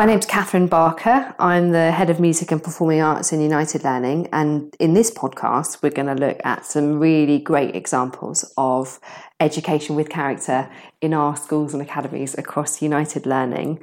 My name's Catherine Barker. I'm the head of music and performing arts in United Learning. And in this podcast, we're going to look at some really great examples of education with character in our schools and academies across United Learning.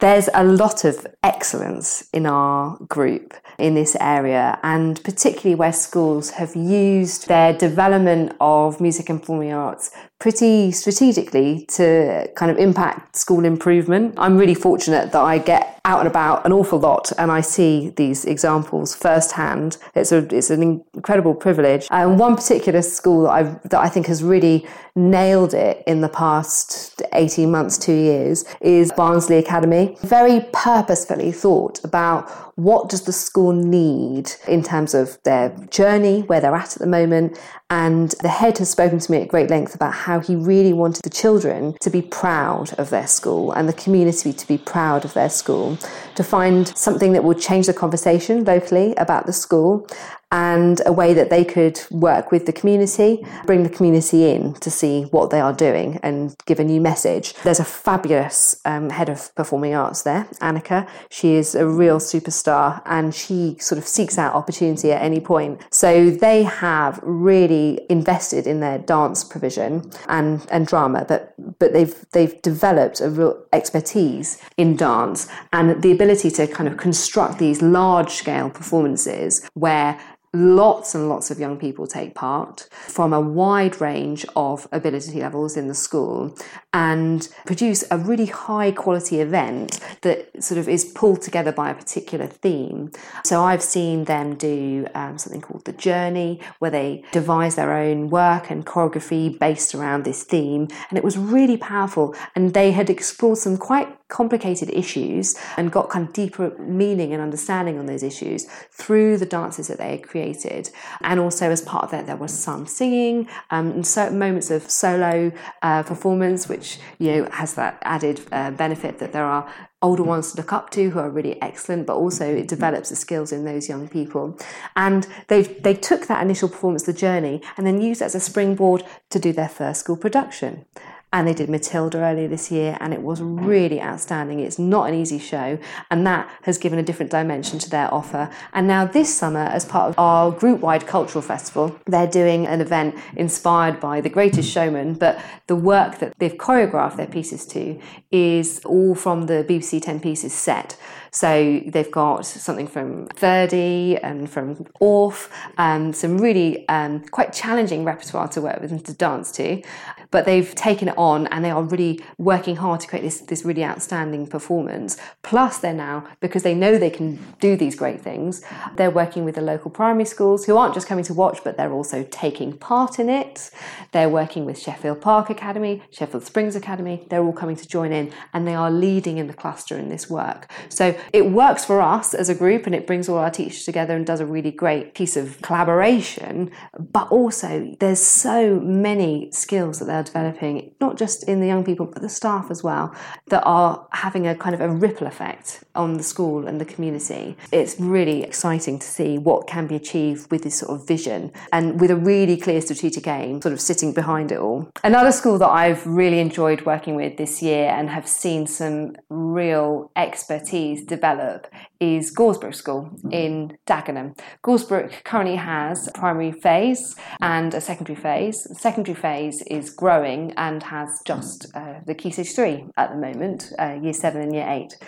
There's a lot of excellence in our group in this area, and particularly where schools have used their development of music and performing arts pretty strategically to kind of impact school improvement. I'm really fortunate that I get out and about an awful lot and I see these examples firsthand. It's a it's an incredible privilege. And one particular school that I that I think has really nailed it in the past 18 months, 2 years is Barnsley Academy. Very purposefully thought about what does the school need in terms of their journey, where they're at at the moment, and the head has spoken to me at great length about how he really wanted the children to be proud of their school and the community to be proud of their school, to find something that would change the conversation locally about the school and a way that they could work with the community, bring the community in to see what they are doing and give a new message. There's a fabulous um, head of performing arts there, Annika. She is a real superstar and she sort of seeks out opportunity at any point. So they have really invested in their dance provision and, and drama, but but they've they've developed a real expertise in dance and the ability to kind of construct these large scale performances where lots and lots of young people take part from a wide range of ability levels in the school and produce a really high quality event that sort of is pulled together by a particular theme. So I've seen them do um, something called The Journey, where they devise their own work and choreography based around this theme. And it was really powerful. And they had explored some quite complicated issues and got kind of deeper meaning and understanding on those issues through the dances that they had created. And also, as part of that, there was some singing um, and certain moments of solo uh, performance, which you know has that added uh, benefit that there are older ones to look up to who are really excellent, but also it develops the skills in those young people. And they they took that initial performance, the journey, and then used it as a springboard to do their first school production and they did Matilda earlier this year, and it was really outstanding. It's not an easy show, and that has given a different dimension to their offer. And now, this summer, as part of our group wide cultural festival, they're doing an event inspired by The Greatest Showman, but the work that they've choreographed their pieces to is all from the BBC 10 Pieces set. So they've got something from Verdi and from Orff, um, some really um, quite challenging repertoire to work with and to dance to. But they've taken it on and they are really working hard to create this, this really outstanding performance. Plus, they're now, because they know they can do these great things, they're working with the local primary schools who aren't just coming to watch, but they're also taking part in it. They're working with Sheffield Park Academy, Sheffield Springs Academy. They're all coming to join in and they are leading in the cluster in this work. So it works for us as a group and it brings all our teachers together and does a really great piece of collaboration. But also, there's so many skills that they're developing, not just in the young people, but the staff as well, that are having a kind of a ripple effect on the school and the community. It's really exciting to see what can be achieved with this sort of vision and with a really clear strategic aim sort of sitting behind it all. Another school that I've really enjoyed working with this year and have seen some real expertise develop is Goresbrook School in Dagenham. Goresbrook currently has a primary phase and a secondary phase. The secondary phase is growing and has just uh, the Key Stage 3 at the moment, uh, year 7 and year 8.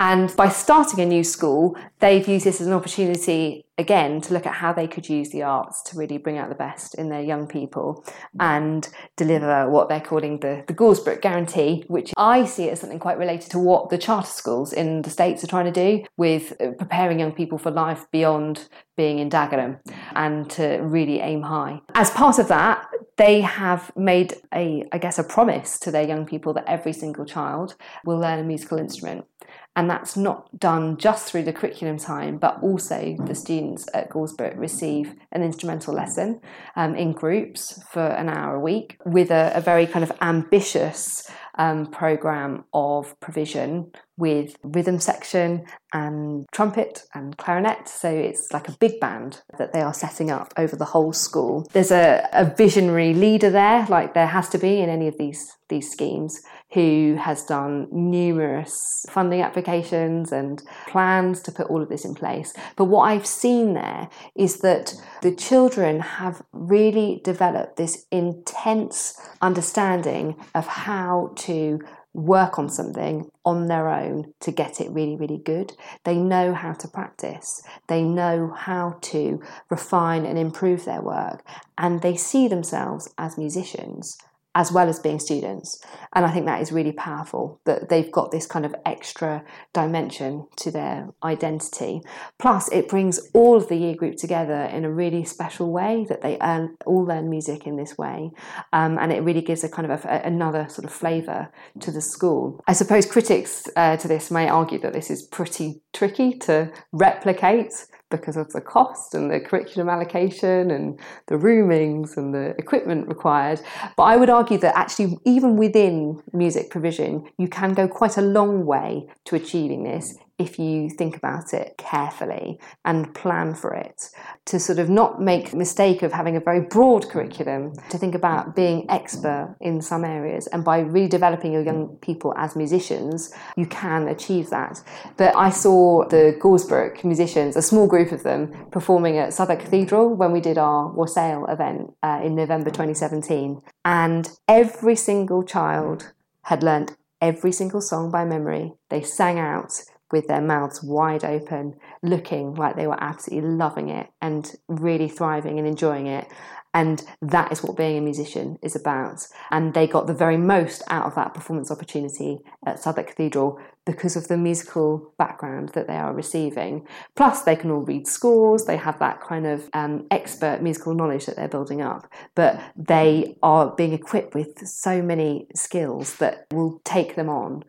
And by starting a new school, they've used this as an opportunity again to look at how they could use the arts to really bring out the best in their young people and deliver what they're calling the, the Goresbrook Guarantee, which I see as something quite related to what the charter schools in the States are trying to do with uh, preparing young people for life beyond being in Dagenham and to really aim high. As part of that, they have made a, I guess, a promise to their young people that every single child will learn a musical instrument. And that's not done just through the curriculum time, but also the students at Goresbrook receive an instrumental lesson um, in groups for an hour a week with a, a very kind of ambitious um, program of provision with rhythm section and trumpet and clarinet. So it's like a big band that they are setting up over the whole school. There's a, a visionary leader there, like there has to be in any of these these schemes, who has done numerous funding applications and plans to put all of this in place. But what I've seen there is that the children have really developed this intense understanding of how to work on something on their own to get it really, really good. They know how to practice, they know how to refine and improve their work, and they see themselves as musicians as well as being students. And I think that is really powerful that they've got this kind of extra dimension to their identity. Plus, it brings all of the year group together in a really special way that they earn, all learn music in this way. Um, and it really gives a kind of a, another sort of flavour to the school. I suppose critics uh, to this may argue that this is pretty tricky to replicate because of the cost and the curriculum allocation and the roomings and the equipment required. But I would argue that actually, even within music provision, you can go quite a long way to achieving this if you think about it carefully and plan for it to sort of not make the mistake of having a very broad curriculum to think about being expert in some areas. And by redeveloping your young people as musicians you can achieve that. But i saw the Goresbrook musicians a small group of them performing at southwark cathedral when we did our wassail event uh, in november 2017 and every single child had learnt every single song by memory. They sang out with their mouths wide open, looking like they were absolutely loving it and really thriving and enjoying it. And that is what being a musician is about. And they got the very most out of that performance opportunity at Southwark Cathedral because of the musical background that they are receiving. Plus, they can all read scores, they have that kind of um, expert musical knowledge that they're building up, but they are being equipped with so many skills that will take them on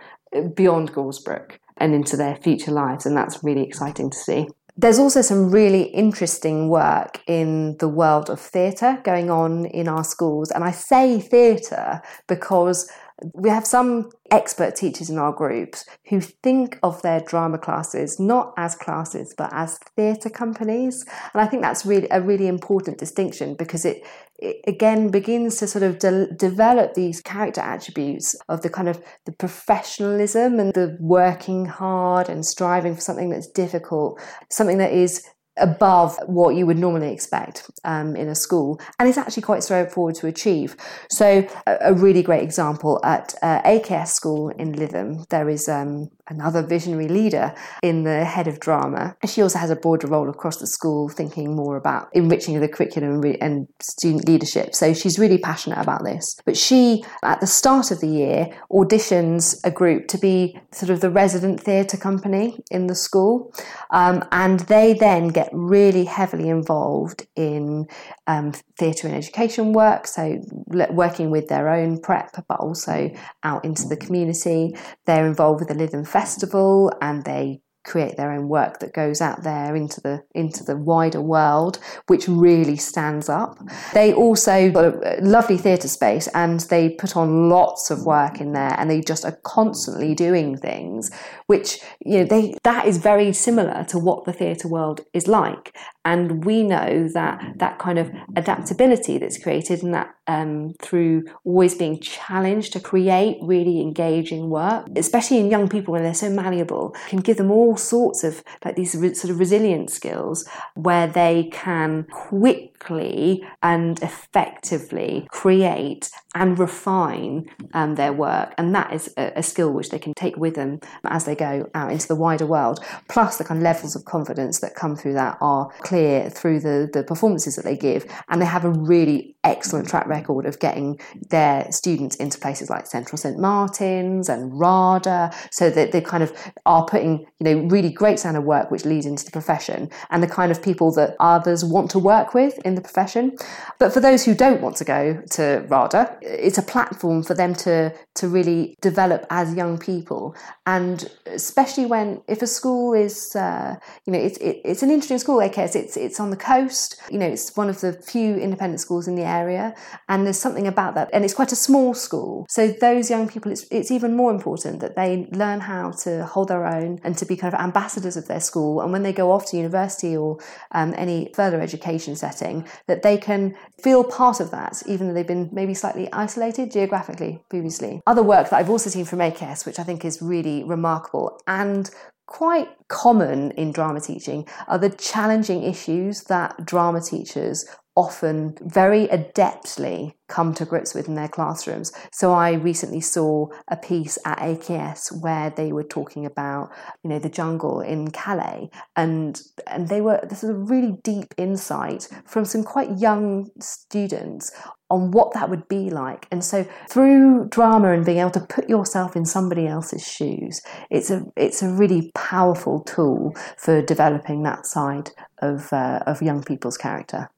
beyond Goresbrook and into their future lives. And that's really exciting to see. There's also some really interesting work in the world of theatre going on in our schools. And I say theatre because we have some expert teachers in our groups who think of their drama classes not as classes but as theatre companies. And i think that's really a really important distinction because it, it again begins to sort of de- develop these character attributes of the kind of the professionalism and the working hard and striving for something that's difficult something that is above what you would normally expect um, in a school. And it's actually quite straightforward to achieve. So a, a really great example at uh, AKS school in Lytham there is um, another visionary leader in the head of drama. She also has a broader role across the school thinking more about enriching the curriculum and student leadership. So she's really passionate about this. But she at the start of the year auditions a group to be sort of the resident theatre company in the school. Um, and they then get get really heavily involved in um, theatre and education work, so working with their own prep, but also out into the community. They're involved with the Lytham Festival and they create their own work that goes out there into the into the wider world which really stands up. They also got a lovely theatre space and they put on lots of work in there and they just are constantly doing things which you know they that is very similar to what the theatre world is like and we know that that kind of adaptability that's created and that um, through always being challenged to create really engaging work, especially in young people when they're so malleable, can give them all sorts of like these re- sort of resilient skills where they can quickly and effectively create and refine um, their work. And that is a, a skill which they can take with them as they go out into the wider world. Plus, the kind of levels of confidence that come through that are clear clear through the, the performances that they give, and they have a really excellent track record of getting their students into places like Central St Martin's and RADA, so that they kind of are putting you know really great standard work which leads into the profession and the kind of people that others want to work with in the profession. But for those who don't want to go to RADA, it's a platform for them to to really develop as young people, and especially when if a school is uh, you know it's it, it's an interesting school, AKS. It, It's it's on the coast. You know, it's one of the few independent schools in the area, and there's something about that. And it's quite a small school, so those young people, it's it's even more important that they learn how to hold their own and to be kind of ambassadors of their school. And when they go off to university or um, any further education setting, that they can feel part of that, even though they've been maybe slightly isolated geographically previously. Other work that I've also seen from AKS, which I think is really remarkable and quite common in drama teaching are the challenging issues that drama teachers often very adeptly come to grips with in their classrooms. So I recently saw a piece at AKS where they were talking about, you know, the jungle in Calais and and they were this is a really deep insight from some quite young students on what that would be like. And so through drama and being able to put yourself in somebody else's shoes, it's a it's a really powerful tool for developing that side of uh, of young people's character.